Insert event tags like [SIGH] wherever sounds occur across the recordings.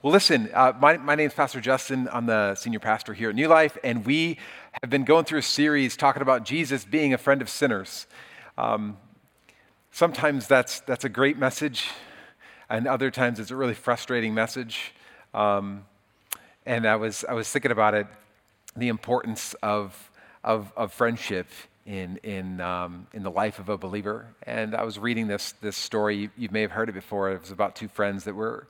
well, listen, uh, my, my name is Pastor Justin. I'm the senior pastor here at New Life, and we have been going through a series talking about Jesus being a friend of sinners. Um, sometimes that's, that's a great message, and other times it's a really frustrating message. Um, and I was, I was thinking about it, the importance of, of, of friendship in, in, um, in the life of a believer. And I was reading this, this story, you, you may have heard it before. It was about two friends that were,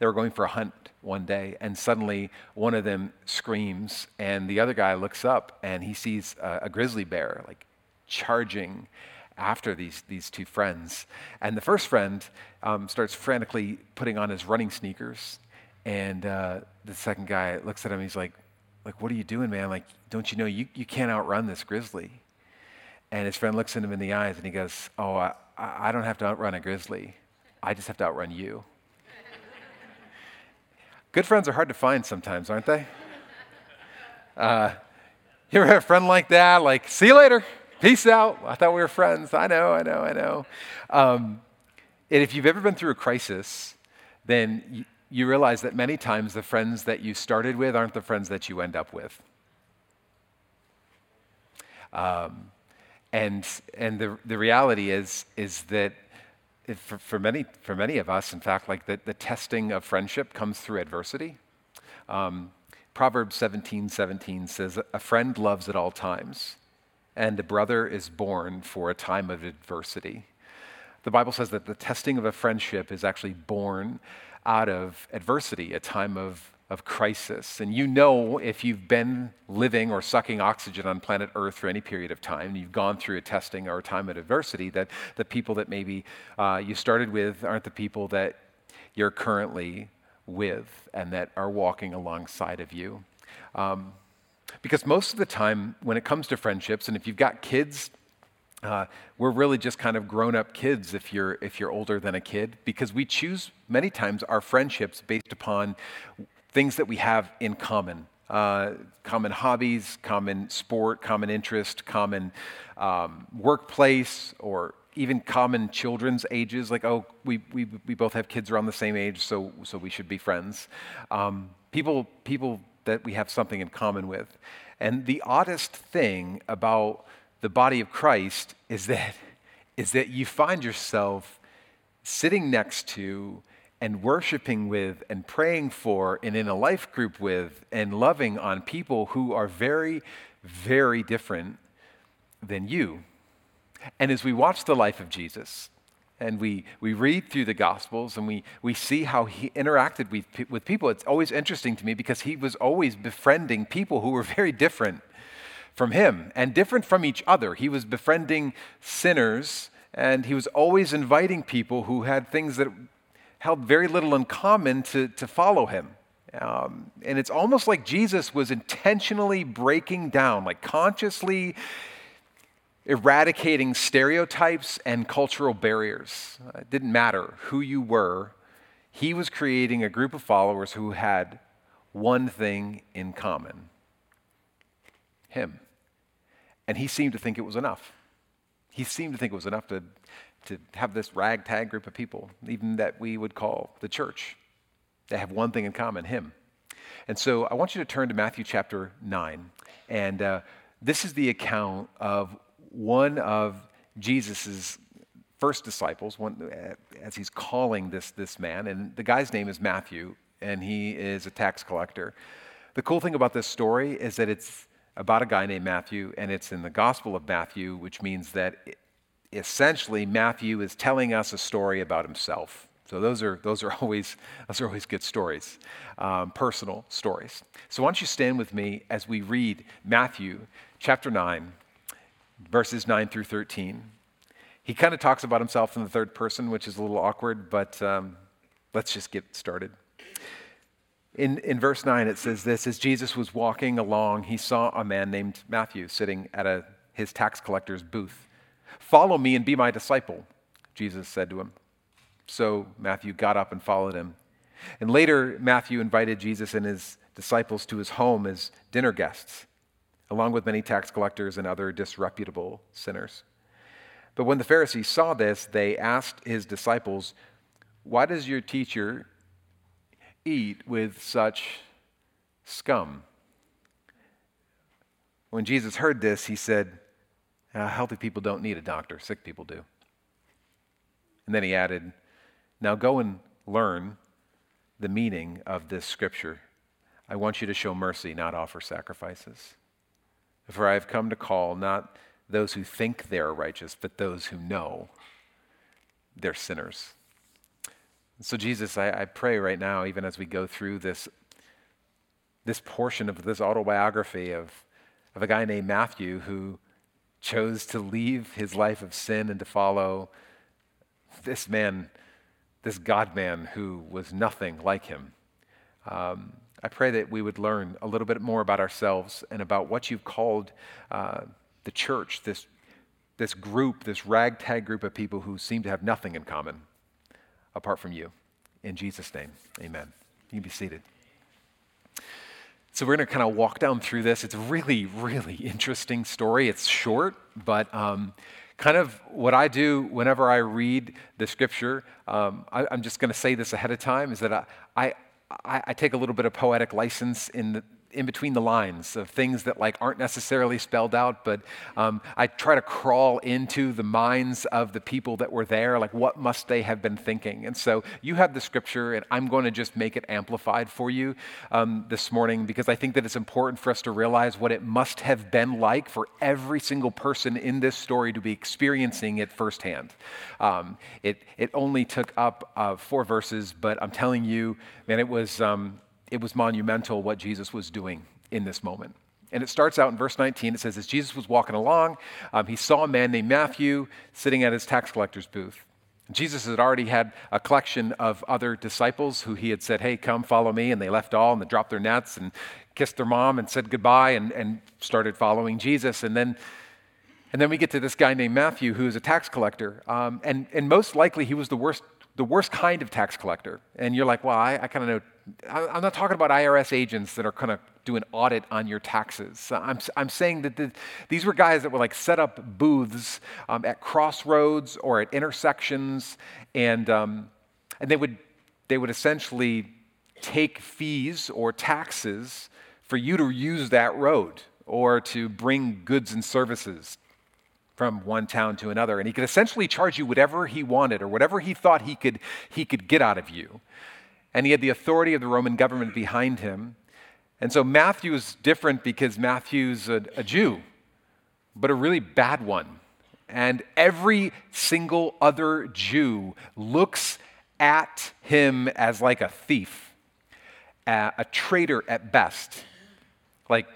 they were going for a hunt one day, and suddenly one of them screams, and the other guy looks up and he sees a, a grizzly bear like charging after these, these two friends. And the first friend um, starts frantically putting on his running sneakers. And uh, the second guy looks at him, he's like, like, what are you doing, man? Like, don't you know you, you can't outrun this grizzly? And his friend looks at him in the eyes and he goes, Oh, I, I don't have to outrun a grizzly. I just have to outrun you. Good friends are hard to find sometimes, aren't they? Uh, you ever have a friend like that? Like, see you later. Peace out. I thought we were friends. I know, I know, I know. Um, and if you've ever been through a crisis, then you, you realize that many times the friends that you started with aren't the friends that you end up with. Um, and, and the, the reality is, is that for, for, many, for many of us, in fact, like the, the testing of friendship comes through adversity. Um, Proverbs 17 17 says, A friend loves at all times, and a brother is born for a time of adversity. The Bible says that the testing of a friendship is actually born out of adversity, a time of of crisis. And you know, if you've been living or sucking oxygen on planet Earth for any period of time, you've gone through a testing or a time of adversity, that the people that maybe uh, you started with aren't the people that you're currently with and that are walking alongside of you. Um, because most of the time, when it comes to friendships, and if you've got kids, uh, we're really just kind of grown-up kids if you're if you're older than a kid, because we choose many times our friendships based upon things that we have in common. Uh, common hobbies, common sport, common interest, common um, workplace, or even common children's ages. Like, oh, we, we, we both have kids around the same age, so, so we should be friends. Um, people, people that we have something in common with. And the oddest thing about the body of Christ is that, is that you find yourself sitting next to and worshiping with and praying for and in a life group with and loving on people who are very, very different than you. And as we watch the life of Jesus, and we, we read through the Gospels and we, we see how he interacted with, with people. It's always interesting to me because he was always befriending people who were [LAUGHS] very different from him and different from each other. He was befriending sinners and he was always inviting people who had things that held very little in common to, to follow him. Um, and it's almost like Jesus was intentionally breaking down, like consciously eradicating stereotypes and cultural barriers. It didn't matter who you were, he was creating a group of followers who had one thing in common him. And he seemed to think it was enough. He seemed to think it was enough to to have this ragtag group of people, even that we would call the church. They have one thing in common Him. And so I want you to turn to Matthew chapter 9. And uh, this is the account of one of Jesus' first disciples, one, uh, as he's calling this, this man. And the guy's name is Matthew, and he is a tax collector. The cool thing about this story is that it's about a guy named Matthew, and it's in the Gospel of Matthew, which means that essentially Matthew is telling us a story about himself. So those are, those are, [LAUGHS] always, those are always good stories, um, personal stories. So why don't you stand with me as we read Matthew chapter 9, verses 9 through 13. He kind of talks about himself in the third person, which is a little awkward, but um, let's just get started. In, in verse 9, it says this As Jesus was walking along, he saw a man named Matthew sitting at a, his tax collector's booth. Follow me and be my disciple, Jesus said to him. So Matthew got up and followed him. And later, Matthew invited Jesus and his disciples to his home as dinner guests, along with many tax collectors and other disreputable sinners. But when the Pharisees saw this, they asked his disciples, Why does your teacher eat with such scum? When Jesus heard this, he said, uh, Healthy people don't need a doctor, sick people do. And then he added, Now go and learn the meaning of this scripture. I want you to show mercy, not offer sacrifices. For I have come to call not those who think they are righteous, but those who know they're sinners. So, Jesus, I, I pray right now, even as we go through this, this portion of this autobiography of, of a guy named Matthew who chose to leave his life of sin and to follow this man, this God man who was nothing like him. Um, I pray that we would learn a little bit more about ourselves and about what you've called uh, the church, this, this group, this ragtag group of people who seem to have nothing in common apart from you. In Jesus' name, amen. You can be seated. So, we're going to kind of walk down through this. It's a really, really [LAUGHS] interesting story. It's short, but um, kind of what I do whenever I read the scripture, um, I, am just going to say this ahead of time, is that I, I, I, take a little bit of poetic license in the, in between the lines of things that like aren't necessarily spelled out but um, i try to crawl into the minds of the people that were there like what must they have been thinking? And so you have the scripture and i'm going to just make it amplified for you um, this morning because i think that it's important for us to realize what it must have been like for every single person in this story to be experiencing it firsthand. Um, it, it only took up uh, four verses but i'm telling you man it was um, it was monumental what Jesus was doing in this moment. And it starts out in verse 19. It says, As Jesus was walking along, um, he saw a man named Matthew sitting at his tax collector's booth. Jesus had already had a collection of other disciples who he had said, Hey, come follow me. And they left all and they dropped their nets and kissed their mom and said goodbye and, and started following Jesus. And then and then we get to this guy named Matthew, who is a tax collector. Um, and, and most likely, he was the worst, the worst kind of tax collector. And you're like, well, I, I kind of know I'm not talking about IRS agents that are going to do an audit on your taxes. I'm, I'm saying that the, these were guys that would like set up booths um, at crossroads or at intersections, and, um, and they, would, they would essentially take fees or taxes for you to use that road or to bring goods and services from one town to another. And he could essentially charge you whatever he wanted or whatever he thought he could, he could get out of you and he had the authority of the Roman government behind him. And so Matthew is different because Matthew's a, a Jew, but a really bad one. And every single other Jew looks at him as like a thief, a, a traitor at best, like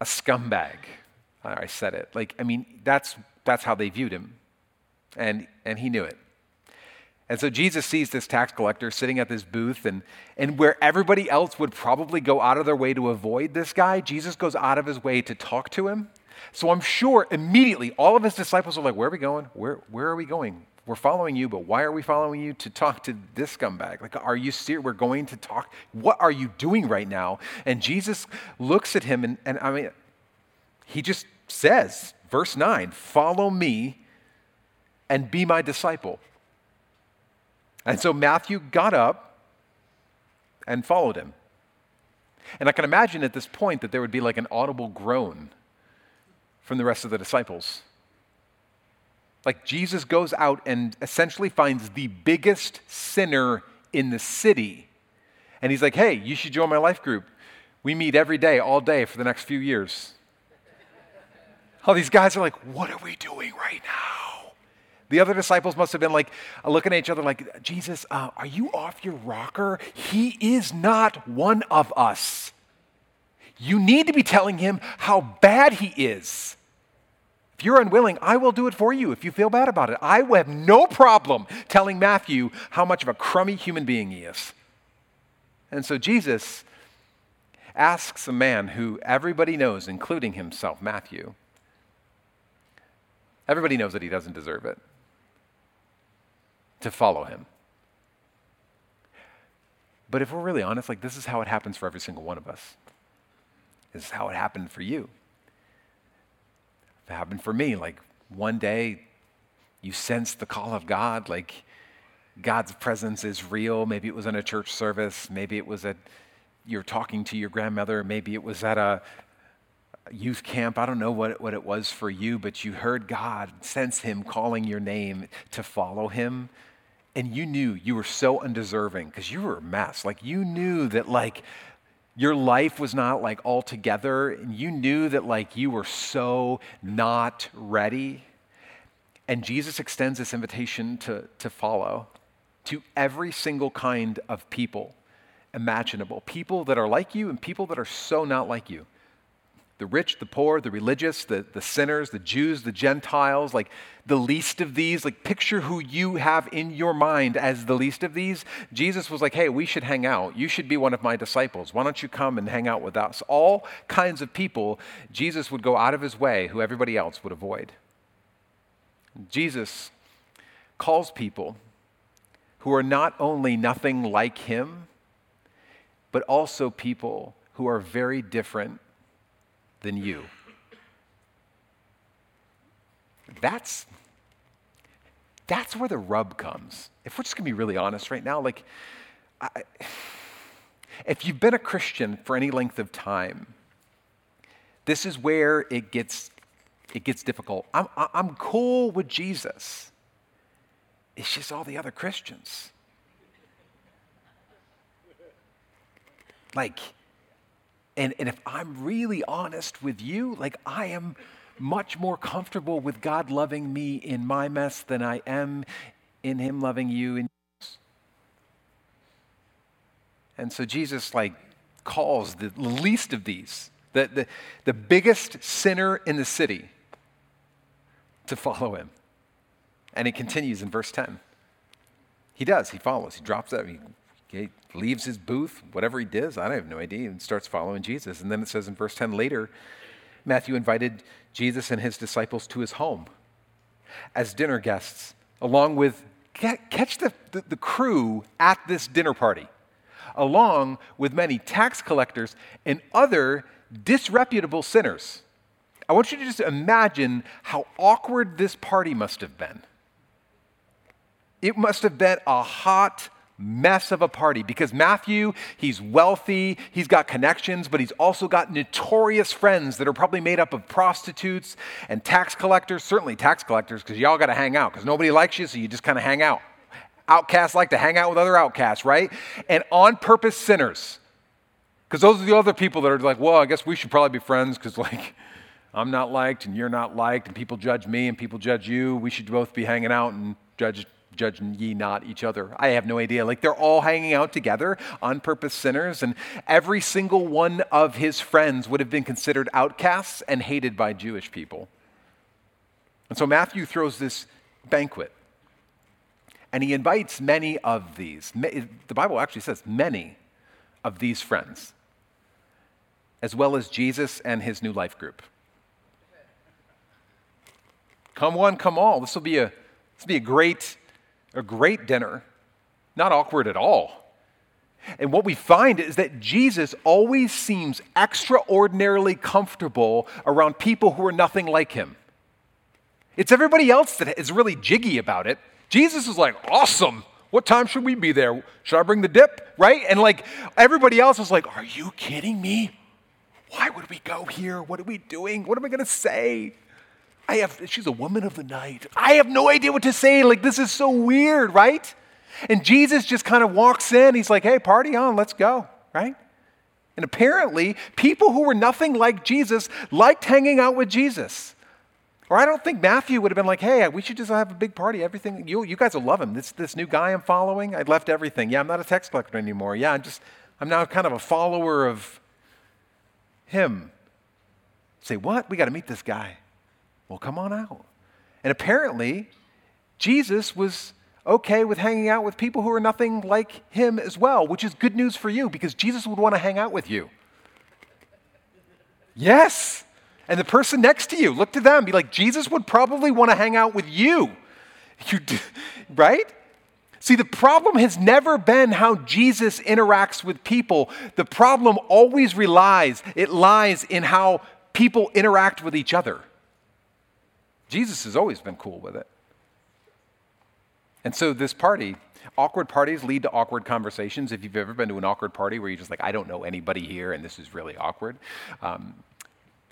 a scumbag. I said it. Like, I mean, that's, that's how they viewed him. And, and he knew it. And so Jesus sees this tax collector sitting at this booth, and, and where everybody else would probably go out of their way to avoid this guy, Jesus goes out of his way to talk to him. So I'm sure immediately all of his disciples are like, Where are we going? Where, where are we going? We're following you, but why are we following you to talk to this scumbag? Like, are you serious? We're going to talk. What are you doing right now? And Jesus looks at him, and, and I mean, he just says, verse 9, Follow me and be my disciple. And so Matthew got up and followed him. And I can imagine at this point that there would be like an audible groan from the rest of the disciples. Like Jesus goes out and essentially finds the biggest sinner in the city. And he's like, hey, you should join my life group. We meet every day, all day for the next few years. All these guys are like, what are we doing right now? The other disciples must have been like looking at each other like, Jesus, uh, are you off your rocker? He is not one of us. You need to be telling him how bad he is. If you're unwilling, I will do it for you if you feel bad about it. I will have no problem telling Matthew how much of a crummy human being he is. And so Jesus asks a man who everybody knows, including himself, Matthew, everybody knows that he doesn't deserve it to follow him. But if we're really honest, like this is how it happens for every single one of us. This is how it happened for you. It happened for me. Like one day you sense the call of God, like God's presence is real. Maybe it was in a church service. Maybe it was at you're talking to your grandmother. Maybe it was at a youth camp. I don't know what, what it was for you, but you heard God, sense Him calling your name to follow Him. And you knew you were so undeserving because you were a mess. Like you knew that, like, your life was not like all together, and you knew that, like, you were so not ready. And Jesus extends this invitation to, to follow to every single kind of people imaginable people that are like you and people that are so not like you the rich, the poor, the religious, the, the sinners, the Jews, the Gentiles, like the least of these. Like, picture who you have in your mind as the least of these. Jesus was like, hey, we should hang out. You should be one of my disciples. Why don't you come and hang out with us? All kinds of people Jesus would go out of his way who everybody else would avoid. Jesus calls people who are not only nothing like him, but also people who are very different than you. That's that's where the rub comes. If we're just going to be really honest right now, like I, if you've been a Christian for any length of time, this is where it gets it gets difficult. I'm I'm cool with Jesus. It's just all the other Christians. Like and, and if I'm really honest with you, like I am much more comfortable with God loving me in my mess than I am in Him loving you in yours. And so Jesus like calls the least of these, the, the, the biggest sinner in the city, to follow him. And he continues in verse 10. He does, he follows, he drops out, he he leaves his booth, whatever he does, I have no idea, and starts following Jesus. And then it says in verse 10 later, Matthew invited Jesus and his disciples to his home as dinner guests, along with, catch the, the, the crew at this dinner party, along with many tax collectors and other disreputable sinners. I want you to just imagine how awkward this party must have been. It must have been a hot, mess of a party because Matthew, he's wealthy, he's got connections, but he's also got notorious friends that are probably made up of prostitutes and tax collectors, certainly tax collectors, because y'all got to hang out because nobody likes you, so you just kind of hang out. Outcasts like to hang out with other outcasts, right? And on purpose sinners. Because those are the other people that are like, well, I guess we should probably be friends because, like, I'm not liked and you're not liked, and people judge me and people judge you. We should both be hanging out and judge judge ye not each other. I have no idea. Like they're all hanging out together, on purpose sinners, and every single one of his friends would have been considered outcasts and hated by Jewish people. And so Matthew throws this banquet. And he invites many of these. The Bible actually says many of these friends, as well as Jesus and his new life group. Come one, come all. This will be a, this will be a great a great dinner, not awkward at all. And what we find is that Jesus always seems extraordinarily comfortable around people who are nothing like him. It's everybody else that is really jiggy about it. Jesus is like, awesome. What time should we be there? Should I bring the dip? Right? And like everybody else is like, are you kidding me? Why would we go here? What are we doing? What am I going to say? I have, she's a woman of the night. I have no idea what to say. Like, this is so weird, right? And Jesus just kind of walks in. He's like, hey, party on, let's go, right? And apparently, people who were nothing like Jesus liked hanging out with Jesus. Or I don't think Matthew would have been like, hey, we should just have a big party. Everything, you, you guys will love him. This, this new guy I'm following, I left everything. Yeah, I'm not a tax collector anymore. Yeah, I'm just, I'm now kind of a follower of him. Say, what? We got to meet this guy. Well, come on out. And apparently, Jesus was okay with hanging out with people who are nothing like him as well, which is good news for you because Jesus would want to hang out with you. Yes. And the person next to you, look to them, be like, Jesus would probably want to hang out with you. you do, [LAUGHS] right? See, the problem has never been how Jesus interacts with people. The problem always relies, it lies in how people interact with each other. Jesus has always been cool with it. And so this party, awkward parties lead to awkward conversations. If you've ever been to an awkward party where you're just like, I don't know anybody here and this is really awkward, um,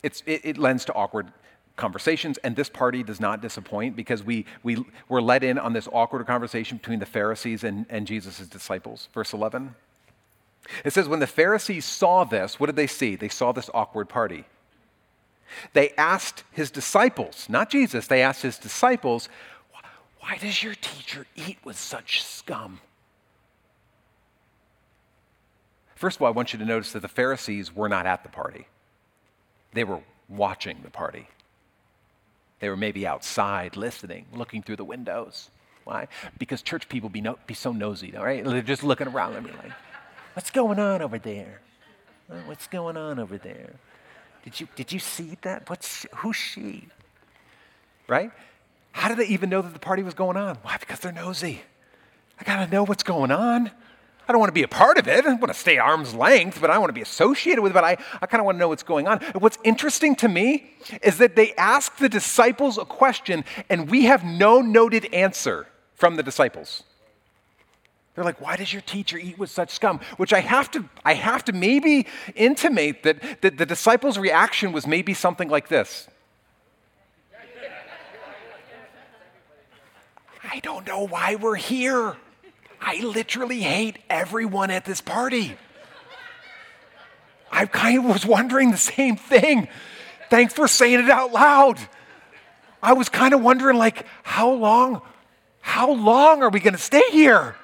it, it lends to awkward conversations. And this party does not disappoint because we, we were let in on this awkward conversation between the Pharisees and, and Jesus' disciples. Verse 11. It says, When the Pharisees saw this, what did they see? They saw this awkward party. They asked his disciples, not Jesus, they asked his disciples, Why does your teacher eat with such scum? First of all, I want you to notice that the Pharisees were not at the party, they were watching the party. They were maybe outside listening, looking through the windows. Why? Because church people be, no, be so nosy, all right? They're just looking around and be like, What's going on over there? What's going on over there? Did you, did you see that? What's, who's she? Right? How did they even know that the party was going on? Why? Because they're nosy. I got to know what's going on. I don't want to be a part of it. I want to stay arm's length, but I want to be associated with it. But I, I kind of want to know what's going on. What's interesting to me is that they ask the disciples a question, and we have no noted answer from the disciples. They're like, why does your teacher eat with such scum? Which I have to, I have to maybe intimate that, that the disciples' reaction was maybe something like this. I don't know why we're here. I literally hate everyone at this party. I kind of was wondering the same thing. Thanks for saying it out loud. I was kind of wondering, like, how long, how long are we going to stay here?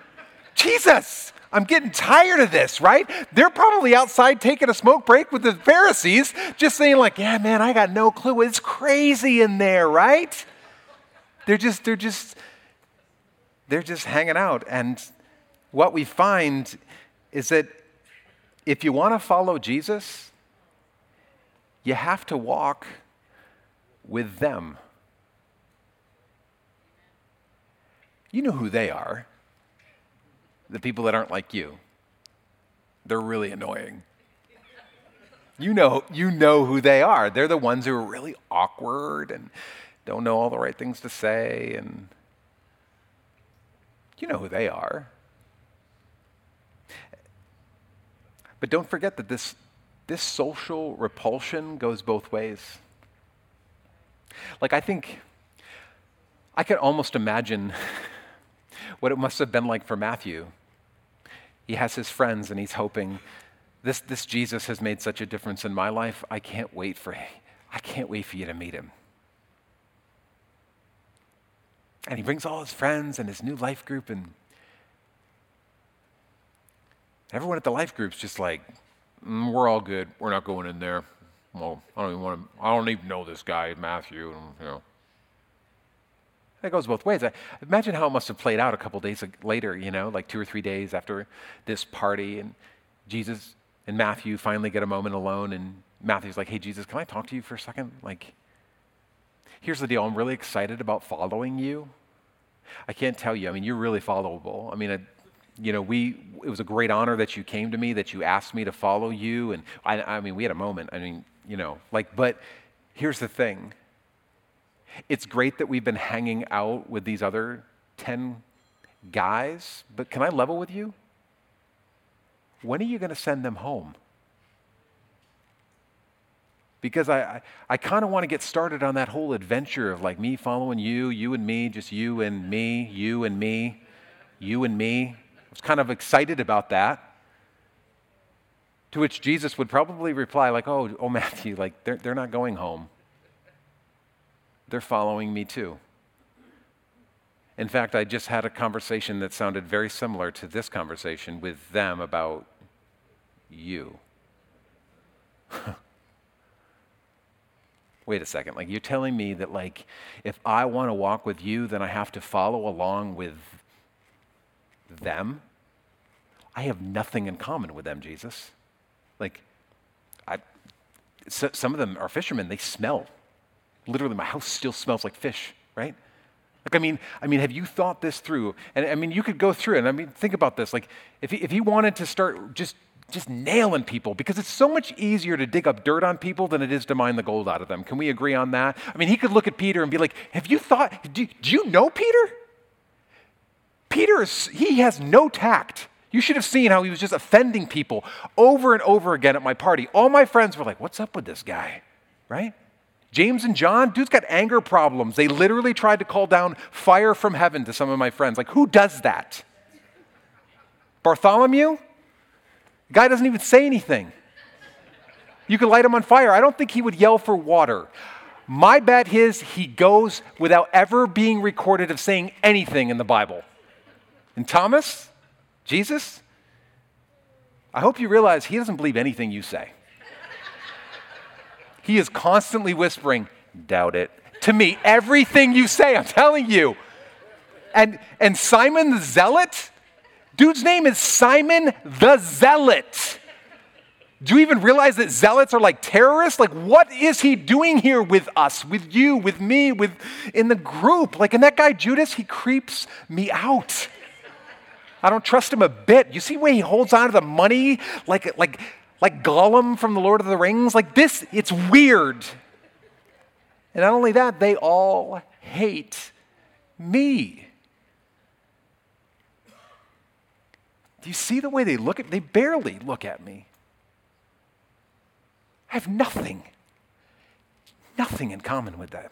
Jesus, I'm getting tired of this, right? They're probably outside taking a smoke break with the Pharisees, just saying, like, yeah, man, I got no clue. It's crazy in there, right? They're just, they're just, they're just hanging out. And what we find is that if you want to follow Jesus, you have to walk with them. You know who they are the people that aren't like you. They're really annoying. You know, you know who they are. They're the ones who are really awkward and don't know all the right things to say and you know who they are. But don't forget that this, this social repulsion goes both ways. Like, I think I can almost imagine [LAUGHS] what it must have been like for Matthew. He has his friends and he's hoping, this, this Jesus has made such a difference in my life. I can't wait for I can't wait for you to meet him. And he brings all his friends and his new life group, and everyone at the life group's just like, mm, we're all good. We're not going in there. Well, I don't even want to, I don't even know this guy, Matthew, and, you know. It goes both ways. I, imagine how it must have played out a couple days later, you know, like two or three days after this party, and Jesus and Matthew finally get a moment alone, and Matthew's like, hey, Jesus, can I talk to you for a second? Like, here's the deal I'm really excited about following you. I can't tell you. I mean, you're really followable. I mean, I, you know, we, it was a great honor that you came to me, that you asked me to follow you. And I, I mean, we had a moment. I mean, you know, like, but here's the thing it's great that we've been hanging out with these other 10 guys, but can I level with you? When are you going to send them home? because I, I, I kind of want to get started on that whole adventure of like me following you, you and me, just you and me, you and me, you and me. I was kind of excited about that. To which Jesus would probably reply, like, oh, oh Matthew, like they're, they're not going home. They're following me too. In fact, I just had a conversation that sounded very similar to this conversation with them about you. [LAUGHS] wait a second like you're telling me that like if i want to walk with you then i have to follow along with them i have nothing in common with them jesus like i so, some of them are fishermen they smell literally my house still smells like fish right like, I mean, I mean, have you thought this through? And I mean, you could go through. And I mean, think about this. Like, if he, if he wanted to start just just nailing people because it's so much easier to dig up dirt on people than it is to mine the gold out of them. Can we agree on that? I mean, he could look at Peter and be like, Have you thought, do, do you know Peter? Peter is, he has no tact. You should have seen how he was just offending people over and over again at my party. All my friends were like, What's up with this guy? Right? James and John, dude's got anger problems. They literally tried to call down fire from heaven to some of my friends. Like, who does that? Bartholomew? Guy doesn't even say anything. You could light him on fire. I don't think he would yell for water. My bet is he goes without ever being recorded of saying anything in the Bible. And Thomas, Jesus, I hope you realize he doesn't believe anything you say. He is constantly whispering, doubt it. To me, everything you say, I'm telling you. And, and Simon the Zealot, dude's name is Simon the Zealot. Do you even realize that zealots are like terrorists? Like, what is he doing here with us, with you, with me, with in the group? Like, and that guy Judas, he creeps me out. I don't trust him a bit. You see where he holds on to the money like, like, like Gollum from the Lord of the Rings? Like this, it's weird. And not only that, they all hate me. Do you see the way they look at They barely look at me. I have nothing, nothing in common with them.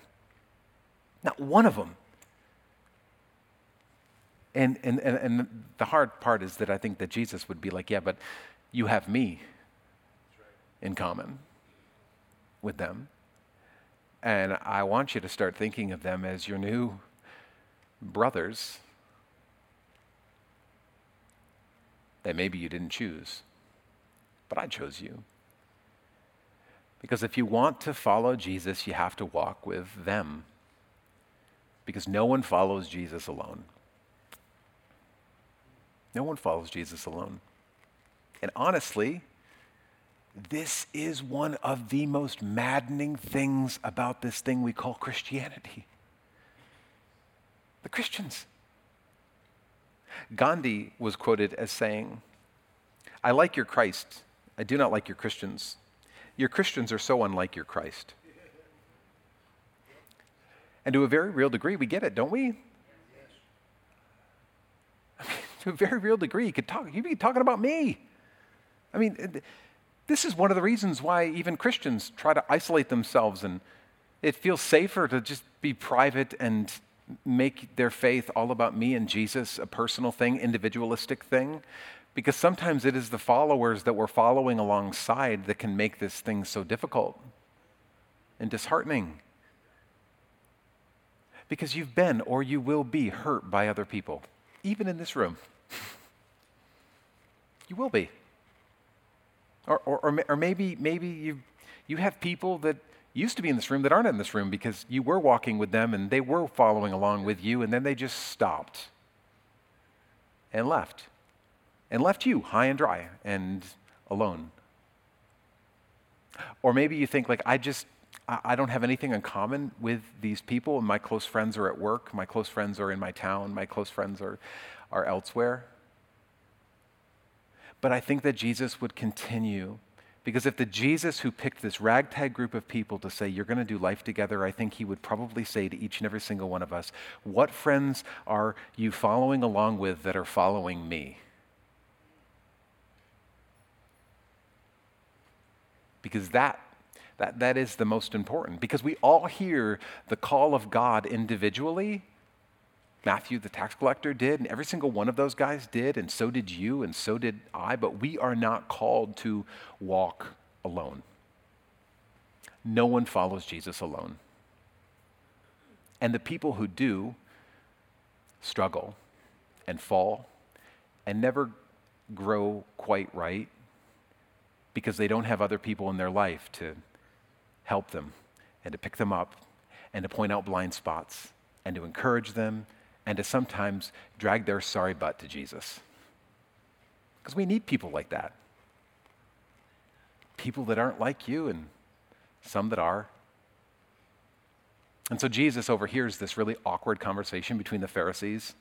Not one of them. And, and, and, and the hard part is that I think that Jesus would be like, yeah, but you have me in common with them. And I want you to start thinking of them as your new brothers that maybe you didn't choose, but I chose you. Because if you want to follow Jesus, you have to walk with them. Because no one follows Jesus alone. No one follows Jesus alone. And honestly, this is one of the most maddening things about this thing we call Christianity. The Christians. Gandhi was quoted as saying, I like your Christ. I do not like your Christians. Your Christians are so unlike your Christ. And to a very real degree, we get it, don't we? I mean, [LAUGHS] to a very real degree, you could talk, you'd be talking about me. I mean, this is one of the reasons why even Christians try to isolate themselves and it feels safer to just be private and make their faith all about me and Jesus, a personal thing, individualistic thing. Because sometimes it is the followers that we're following alongside that can make this thing so difficult and disheartening. Because you've been or you will be hurt by other people, even in this room. [LAUGHS] you will be. Or, or, or, or maybe, maybe you, you have people that used to be in this room that aren't in this room because you were walking with them and they were following along with you and then they just stopped and left and left you high and dry and alone. Or maybe you think, like, I just, I don't have anything in common with these people, and my close friends are at work, my close friends are in my town, my close friends are, are elsewhere. But I think that Jesus would continue because if the Jesus who picked this ragtag group of people to say, You're going to do life together, I think he would probably say to each and every single one of us, What friends are you following along with that are following me? because that, that, that is the most important. Because we all hear the call of God individually. Matthew, the tax collector, did, and every single one of those guys did, and so did you, and so did I, but we are not called to walk alone. No one follows Jesus alone. And the people who do struggle and fall and never grow quite right because they don't have other people in their life to help them and to pick them up and to point out blind spots and to encourage them and to sometimes drag their sorry butt to Jesus. Because we need people like that. People that aren't like you and some that are. And so Jesus overhears this really awkward conversation between the Pharisees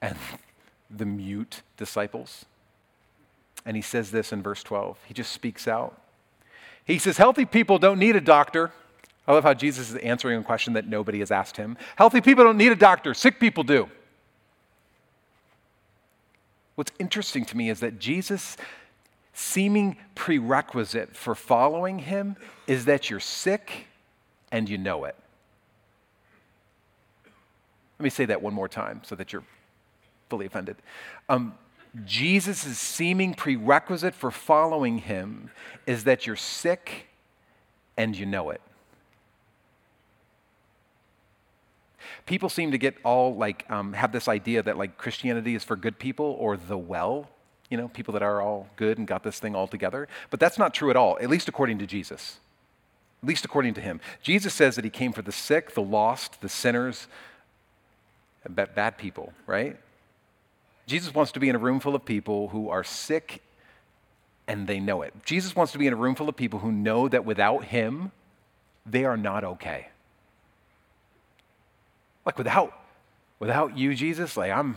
and [LAUGHS] the mute disciples. And he says this in verse 12. He just speaks out. He says, Healthy people don't need a doctor. I love how Jesus is answering a question that nobody has asked him. Healthy people don't need a doctor, sick people do. What's interesting to me is that Jesus' seeming prerequisite for following him is that you're sick and you know it. Let me say that one more time so that you're fully offended. Um, Jesus' seeming prerequisite for following him is that you're sick and you know it. People seem to get all like, um, have this idea that like Christianity is for good people or the well, you know, people that are all good and got this thing all together. But that's not true at all, at least according to Jesus. At least according to him. Jesus says that he came for the sick, the lost, the sinners, bad people, right? Jesus wants to be in a room full of people who are sick and they know it. Jesus wants to be in a room full of people who know that without him, they are not okay. Like without without you, Jesus, like I'm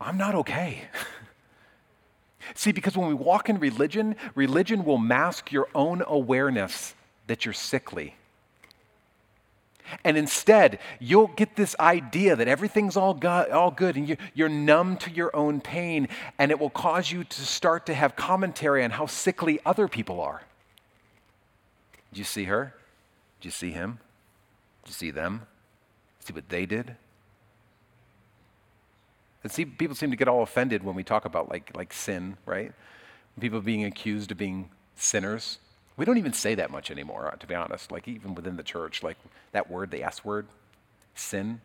I'm not okay. [LAUGHS] See, because when we walk in religion, religion will mask your own awareness that you're sickly. And instead, you'll get this idea that everything's all, go- all good and you, you're numb to your own pain, and it will cause you to start to have commentary on how sickly other people are. Did you see her? Did you see him? Did you see them? See what they did? And see, people seem to get all offended when we talk about like, like sin, right? People being accused of being sinners. We don't even say that much anymore, to be honest. Like even within the church, like that word, the S word, sin,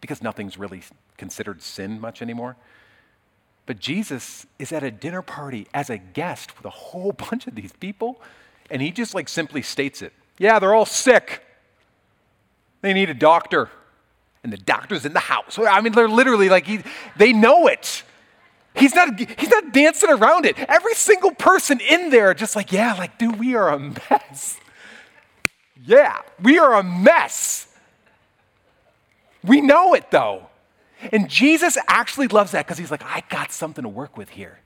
because nothing's really considered sin much anymore. But Jesus is at a dinner party as a guest with a whole [LAUGHS] bunch of these people, and he just like simply states it. Yeah, they're all sick. They need a doctor. And the doctor's in the house. I mean, they're literally like, he, they know it. He's not, he's not dancing around it. Every single person in there just like, yeah, like, dude, we are a mess. Yeah, we are a mess. We know it though. And Jesus actually loves that because he's like, I got something to work with here.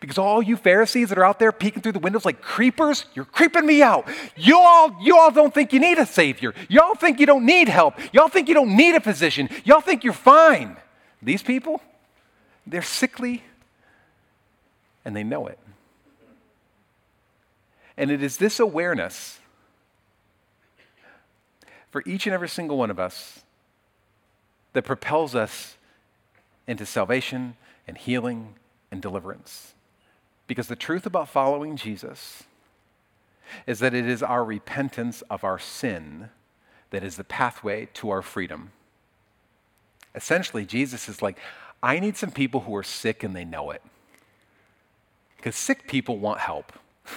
Because all you Pharisees that are out there peeking through the windows like creepers, you're creeping me out. You all, you all don't think you need a savior. Y'all think you don't need help. Y'all think you don't need a physician. Y'all think you're fine. These people, they're sickly and they know it. And it is this awareness for each and every single one of us that propels us into salvation and healing and deliverance. Because the truth about following Jesus is that it is our repentance of our sin that is the pathway to our freedom. Essentially, Jesus is like, I need some people who are sick and they know it. Because sick people want help. [LAUGHS]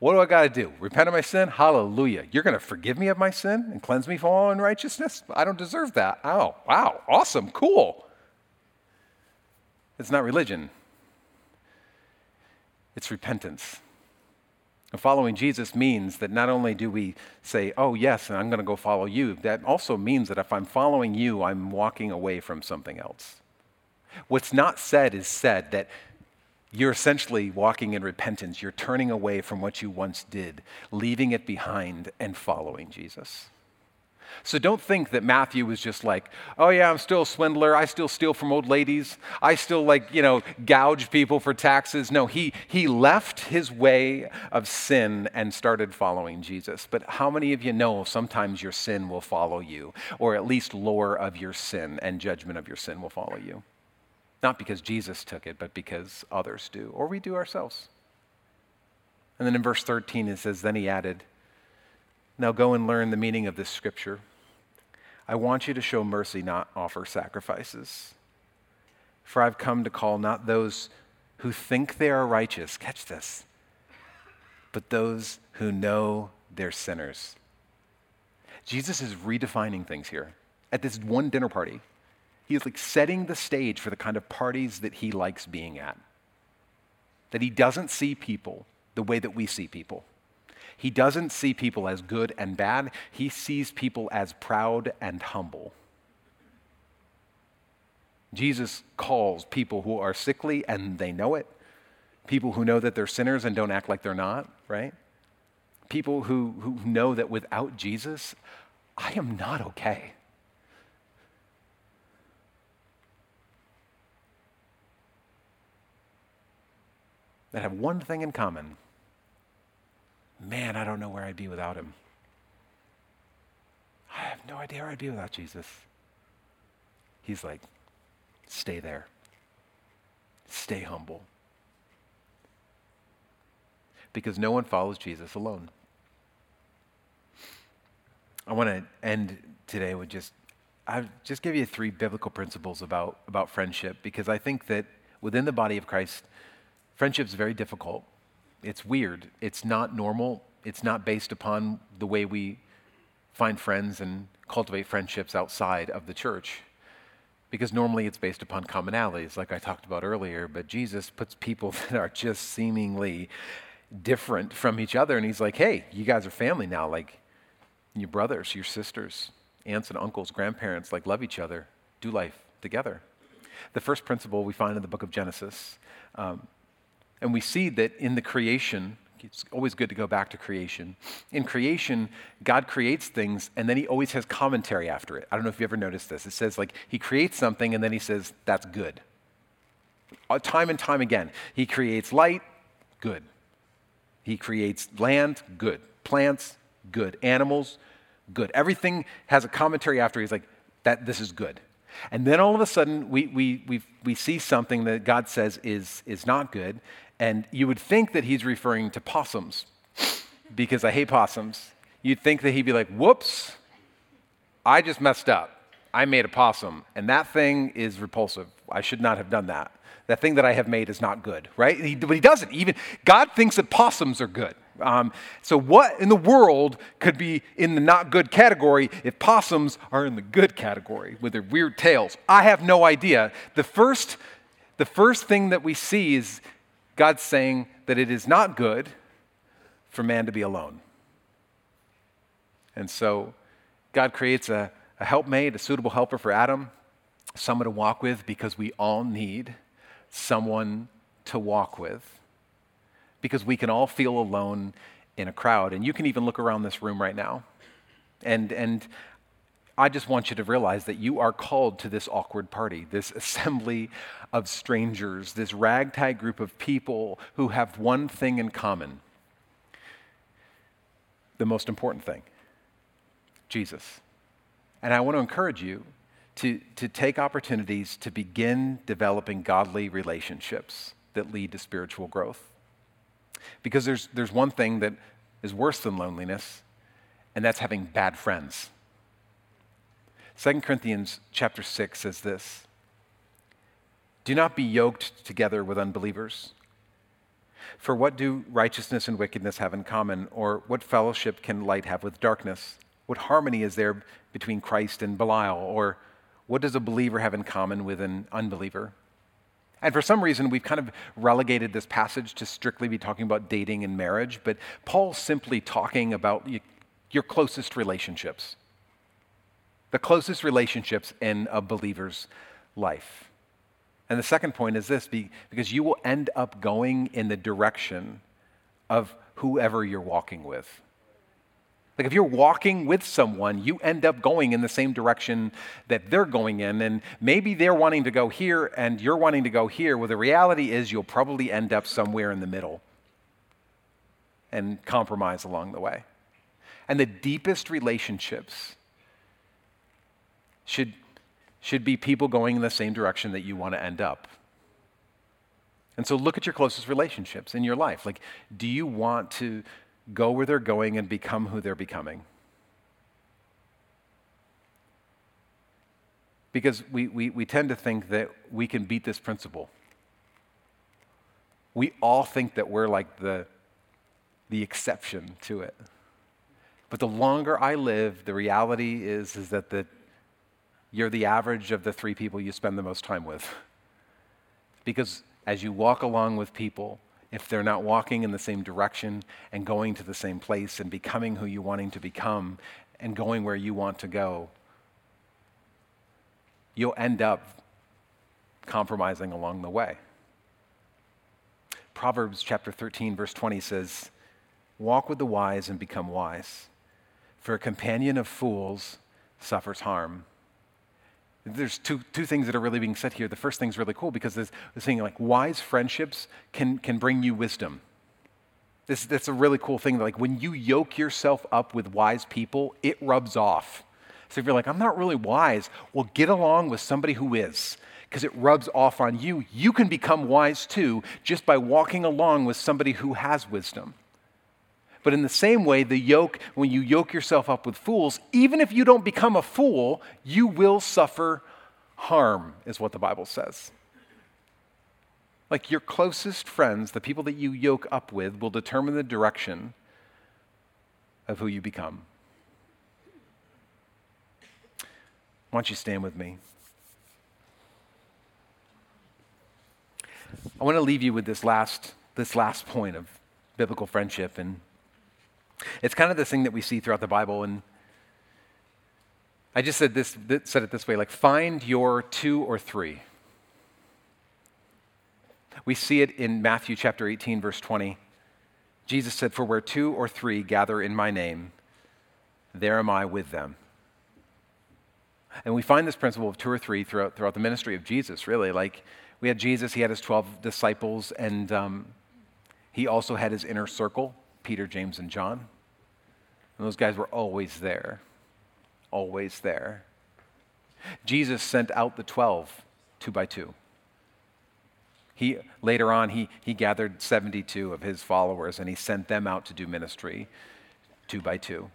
what do I got to do? Repent of my sin? Hallelujah. You're going to forgive me of my sin and cleanse me from all unrighteousness? I don't deserve that. Oh, wow. Awesome. Cool. It's not religion, it's repentance. And following Jesus means that not only do we say, oh, yes, and I'm going to go follow you, that also means that if I'm following you, I'm walking away from something else. What's not said is said that you're essentially walking in repentance. You're turning away from what you once did, leaving it behind, and following Jesus. So don't think that Matthew was just like, oh yeah, I'm still a swindler. I still steal from old ladies. I still like, you know, gouge people for taxes. No, he, he left his way of sin and started following Jesus. But how many of you know sometimes your sin will follow you, or at least lore of your sin and judgment of your sin will follow you? Not because Jesus took it, but because others do, or we do ourselves. And then in verse 13 it says, Then he added, Now go and learn the meaning of this scripture. I want you to show mercy, not offer sacrifices. For I've come to call not those who think they are righteous, catch this, but those who know they're sinners. Jesus is redefining things here at this one dinner party. He is like setting the stage for the kind of parties that he likes being at. That he doesn't see people the way that we see people. He doesn't see people as good and bad, he sees people as proud and humble. Jesus calls people who are sickly and they know it, people who know that they're sinners and don't act like they're not, right? People who, who know that without Jesus, I am not okay. That have one thing in common man, I don't know where I'd be without him. I have no idea where I'd be without Jesus. He's like, stay there, stay humble. Because no one follows Jesus alone. I want to end today with just I'll just give you three biblical principles about, about friendship because I think that within the body of Christ, friendship is very difficult. It's weird. It's not normal. It's not based upon the way we find friends and cultivate friendships outside of the church. Because normally it's based upon commonalities, like I talked about earlier. But Jesus puts people [LAUGHS] that are just seemingly different from each other. And he's like, hey, you guys are family now. Like, your brothers, your sisters, aunts and uncles, grandparents, like love each other, do life together. The first principle we find in the book of Genesis, um, and we see that in the creation, it's always good to go back to creation. In creation, God creates things and then he always has commentary after it. I don't know if you ever noticed this. It says, like, he creates something and then he says, that's good. Uh, time and time again. He creates light, good. He creates land, good. Plants, good. Animals, good. Everything has a commentary after he's like, that this is good. And then all of a sudden, we, we, we, we see something that God says is, is not good. And you would think that he's referring to possums because I hate possums. You'd think that he'd be like, whoops, I just messed up. I made a possum, and that thing is repulsive. I should not have done that. That thing that I have made is not good, right? He, but he doesn't. Even God thinks that possums are good. Um, so, what in the world could be in the not good category if possums are in the good category with their weird tails? I have no idea. The first, the first thing that we see is God saying that it is not good for man to be alone. And so, God creates a, a helpmate, a suitable helper for Adam, someone to walk with because we all need someone to walk with because we can all feel alone in a crowd. And you can even look around this room right now. And, and I just want you to realize that you are called to this awkward party, this assembly of strangers, this ragtag group of people who have one thing in common the most important thing Jesus. And I want to encourage you to, to take opportunities to begin developing godly relationships that lead to spiritual growth. Because there's, there's one thing that is worse than loneliness, and that's having bad friends. 2 Corinthians chapter 6 says this Do not be yoked together with unbelievers. For what do righteousness and wickedness have in common? Or what fellowship can light have with darkness? What harmony is there between Christ and Belial? Or what does a believer have in common with an unbeliever? And for some reason, we've kind of relegated this passage to strictly be talking about dating and marriage, but Paul's simply talking about your closest relationships, the closest relationships in a believer's life. And the second point is this because you will end up going in the direction of whoever you're walking with. Like if you're walking with someone, you end up going in the same direction that they're going in. And maybe they're wanting to go here and you're wanting to go here. Well, the reality is you'll probably end up somewhere in the middle and compromise along the way. And the deepest relationships should, should be people going in the same direction that you want to end up. And so look at your closest relationships in your life. Like, do you want to go where they're going and become who they're becoming. Because we, we, we tend to think that we can beat this principle. We all think that we're like the, the exception to it. But the longer I live, the reality is, is that the, you're the average of the three people you spend the most time with. Because as you walk along with people, if they're not walking in the same direction and going to the same place and becoming who you're wanting to become and going where you want to go, you'll end up compromising along the way. Proverbs chapter 13, verse 20 says, Walk with the wise and become wise, for a companion of fools suffers harm. There's two, two things that are really being said here. The first thing's really cool because there's saying like wise friendships can, can bring you wisdom. This, that's a really cool thing. Like when you yoke yourself up with wise people, it rubs off. So if you're like, I'm not really wise, well, get along with somebody who is because it rubs off on you. You can become wise too just by walking along with somebody who has wisdom. But in the same way, the yoke, when you yoke yourself up with fools, even if you don't become a fool, you will suffer harm, is what the Bible says. Like your closest friends, the people that you yoke up with, will determine the direction of who you become. Why don't you stand with me? I want to leave you with this last, this last point of biblical friendship. And it's kind of this thing that we see throughout the Bible. And I just said, this, said it this way like, find your two or three. We see it in Matthew chapter 18, verse 20. Jesus said, For where two or three gather in my name, there am I with them. And we find this principle of two or three throughout, throughout the ministry of Jesus, really. Like, we had Jesus, he had his 12 disciples, and um, he also had his inner circle Peter, James, and John. And those guys were always there, always there. Jesus sent out the 12 two by two. He, later on, he, he gathered 72 of his followers and he sent them out to do ministry two by two.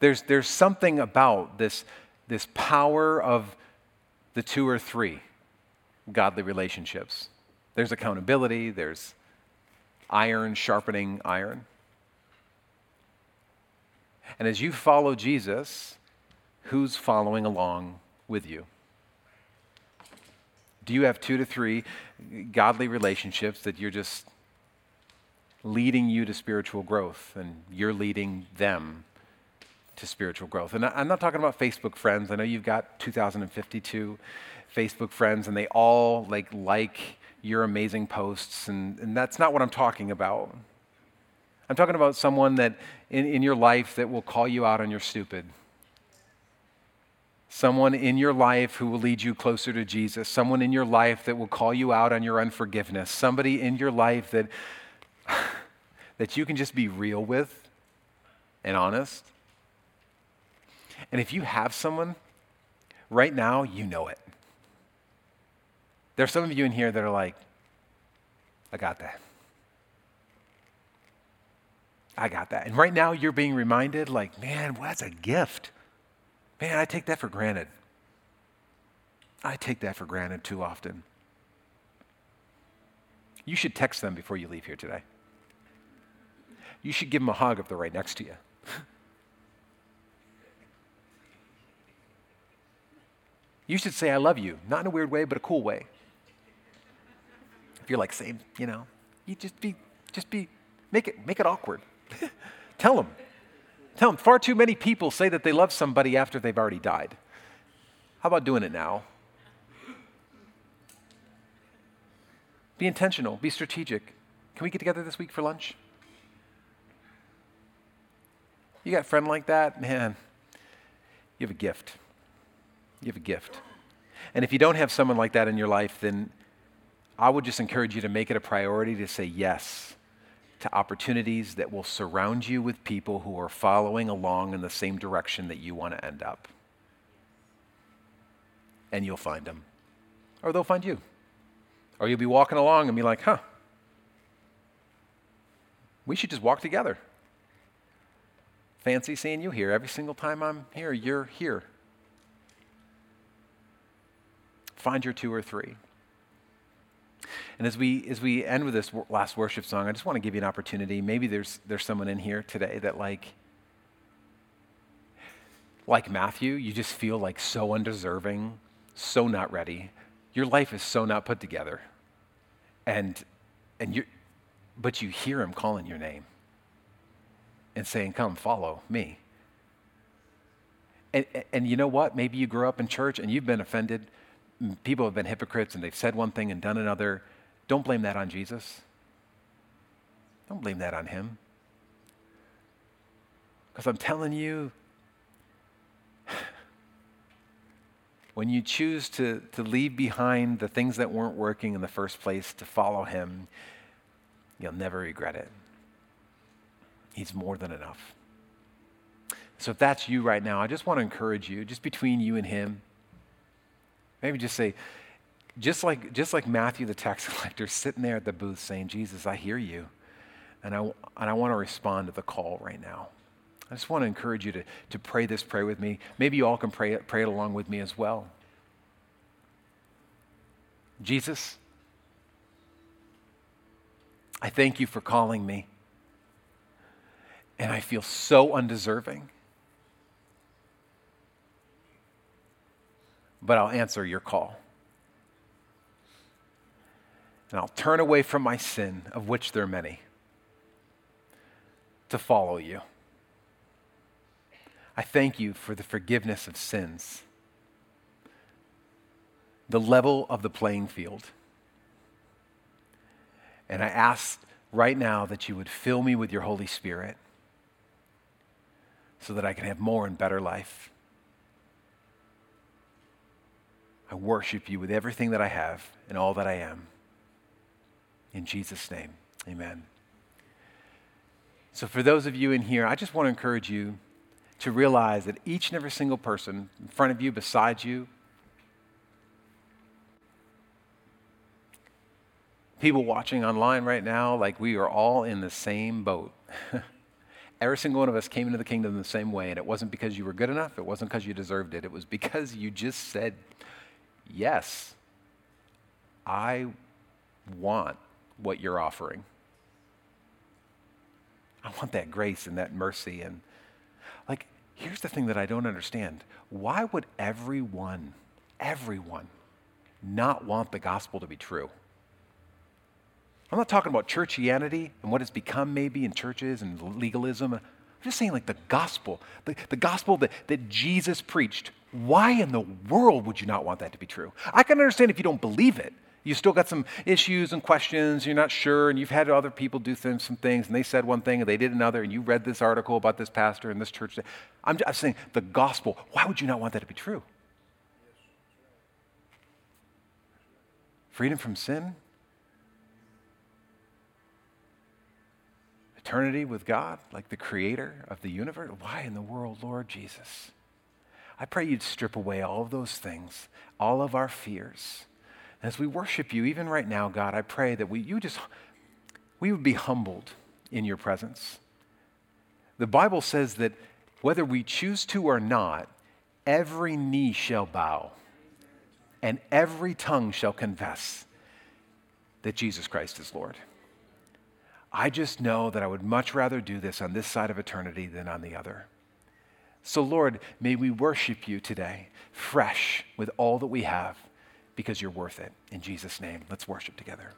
There's, there's something about this, this power of the two or three godly relationships. There's accountability, there's iron sharpening iron. And as you follow Jesus, who's following along with you? Do you have two to three godly relationships that you're just leading you to spiritual growth and you're leading them to spiritual growth? And I'm not talking about Facebook friends. I know you've got 2052 Facebook friends and they all like like your amazing posts and, and that's not what I'm talking about. I'm talking about someone that in, in your life that will call you out on your stupid someone in your life who will lead you closer to Jesus, someone in your life that will call you out on your unforgiveness, somebody in your life that, [SIGHS] that you can just be real with and honest. And if you have someone right now, you know it. There are some of you in here that are like, I got that. I got that. And right now you're being reminded, like, man, well, that's a gift. Man, I take that for granted. I take that for granted too often. You should text them before you leave here today. You should give them a hug if they're right next to you. you should say, I love you, not in a weird way, but a cool way. If you're like, same, you know, you just be, just be, make it, make it awkward. [LAUGHS] Tell them. Tell them, far too many people say that they love somebody after they've already died. How about doing it now? Be intentional, be strategic. Can we get together this week for lunch? You got a friend like that? Man, you have a gift. You have a gift. And if you don't have someone like that in your life, then I would just encourage you to make it a priority to say yes to opportunities that will surround you with people who are following along in the same direction that you want to end up. And you'll find them. Or they'll find you. Or you'll be walking along and be like, huh, we should just walk together. Fancy seeing you here. Every single time I'm here, you're here. Find your two or three. And as we, as we end with this last worship song, I just want to give you an opportunity. Maybe there's, there's someone in here today that, like, like Matthew, you just feel like so undeserving, so not ready. Your life is so not put together. And, and you but you hear him calling your name and saying, Come, follow me. And, and you know what? Maybe you grew up in church and you've been offended people have been hypocrites and they've said one thing and done another. Don't blame that on Jesus. Don't blame that on him. Because I'm telling you, [SIGHS] when you choose to, to leave behind the things that weren't working in the first place to follow Him, you'll never regret it. He's more than enough. So if that's you right now, I just want to encourage you, just between you and Him, maybe just say, just like, just like Matthew the tax [LAUGHS] collector sitting there at the booth saying, Jesus, I hear you, and I, and I want to respond to the call right now. I just want to encourage you to, to pray this prayer with me. Maybe you all can pray it, pray it along with me as well. Jesus, I thank you for calling me. And I feel so undeserving. But I'll answer your call. And I'll turn away from my sin, of which there are many, to follow you. I thank you for the forgiveness of sins, the level of the playing field. And I ask right now that you would fill me with your Holy Spirit so that I can have more and better life. I worship you with everything that I have and all that I am. In Jesus' name, amen. So, for those of you in here, I just want to encourage you to realize that each and every single person in front of you, beside you, people watching online right now, like we are all in the same boat. [LAUGHS] Every single one of us came into the kingdom the same way, and it wasn't because you were good enough, it wasn't because you deserved it, it was because you just said, Yes, I want what you're offering. I want that grace and that mercy. And like, here's the thing that I don't understand why would everyone, everyone, not want the gospel to be true? I'm not talking about churchianity and what it's become maybe in churches and legalism. I'm just saying, like, the gospel, the, the gospel that, that Jesus preached. Why in the world would you not want that to be true? I can understand if you don't believe it. You still got some issues and questions, you're not sure, and you've had other people do some things, and they said one thing and they did another, and you read this article about this pastor and this church. I'm just saying, the gospel, why would you not want that to be true? Freedom from sin, eternity with God, like the creator of the universe. Why in the world, Lord Jesus? I pray you'd strip away all of those things, all of our fears as we worship you, even right now, God, I pray that we, you just, we would be humbled in your presence. The Bible says that whether we choose to or not, every knee shall bow and every tongue shall confess that Jesus Christ is Lord. I just know that I would much rather do this on this side of eternity than on the other. So, Lord, may we worship you today, fresh with all that we have because you're worth it. In Jesus' name, let's worship together.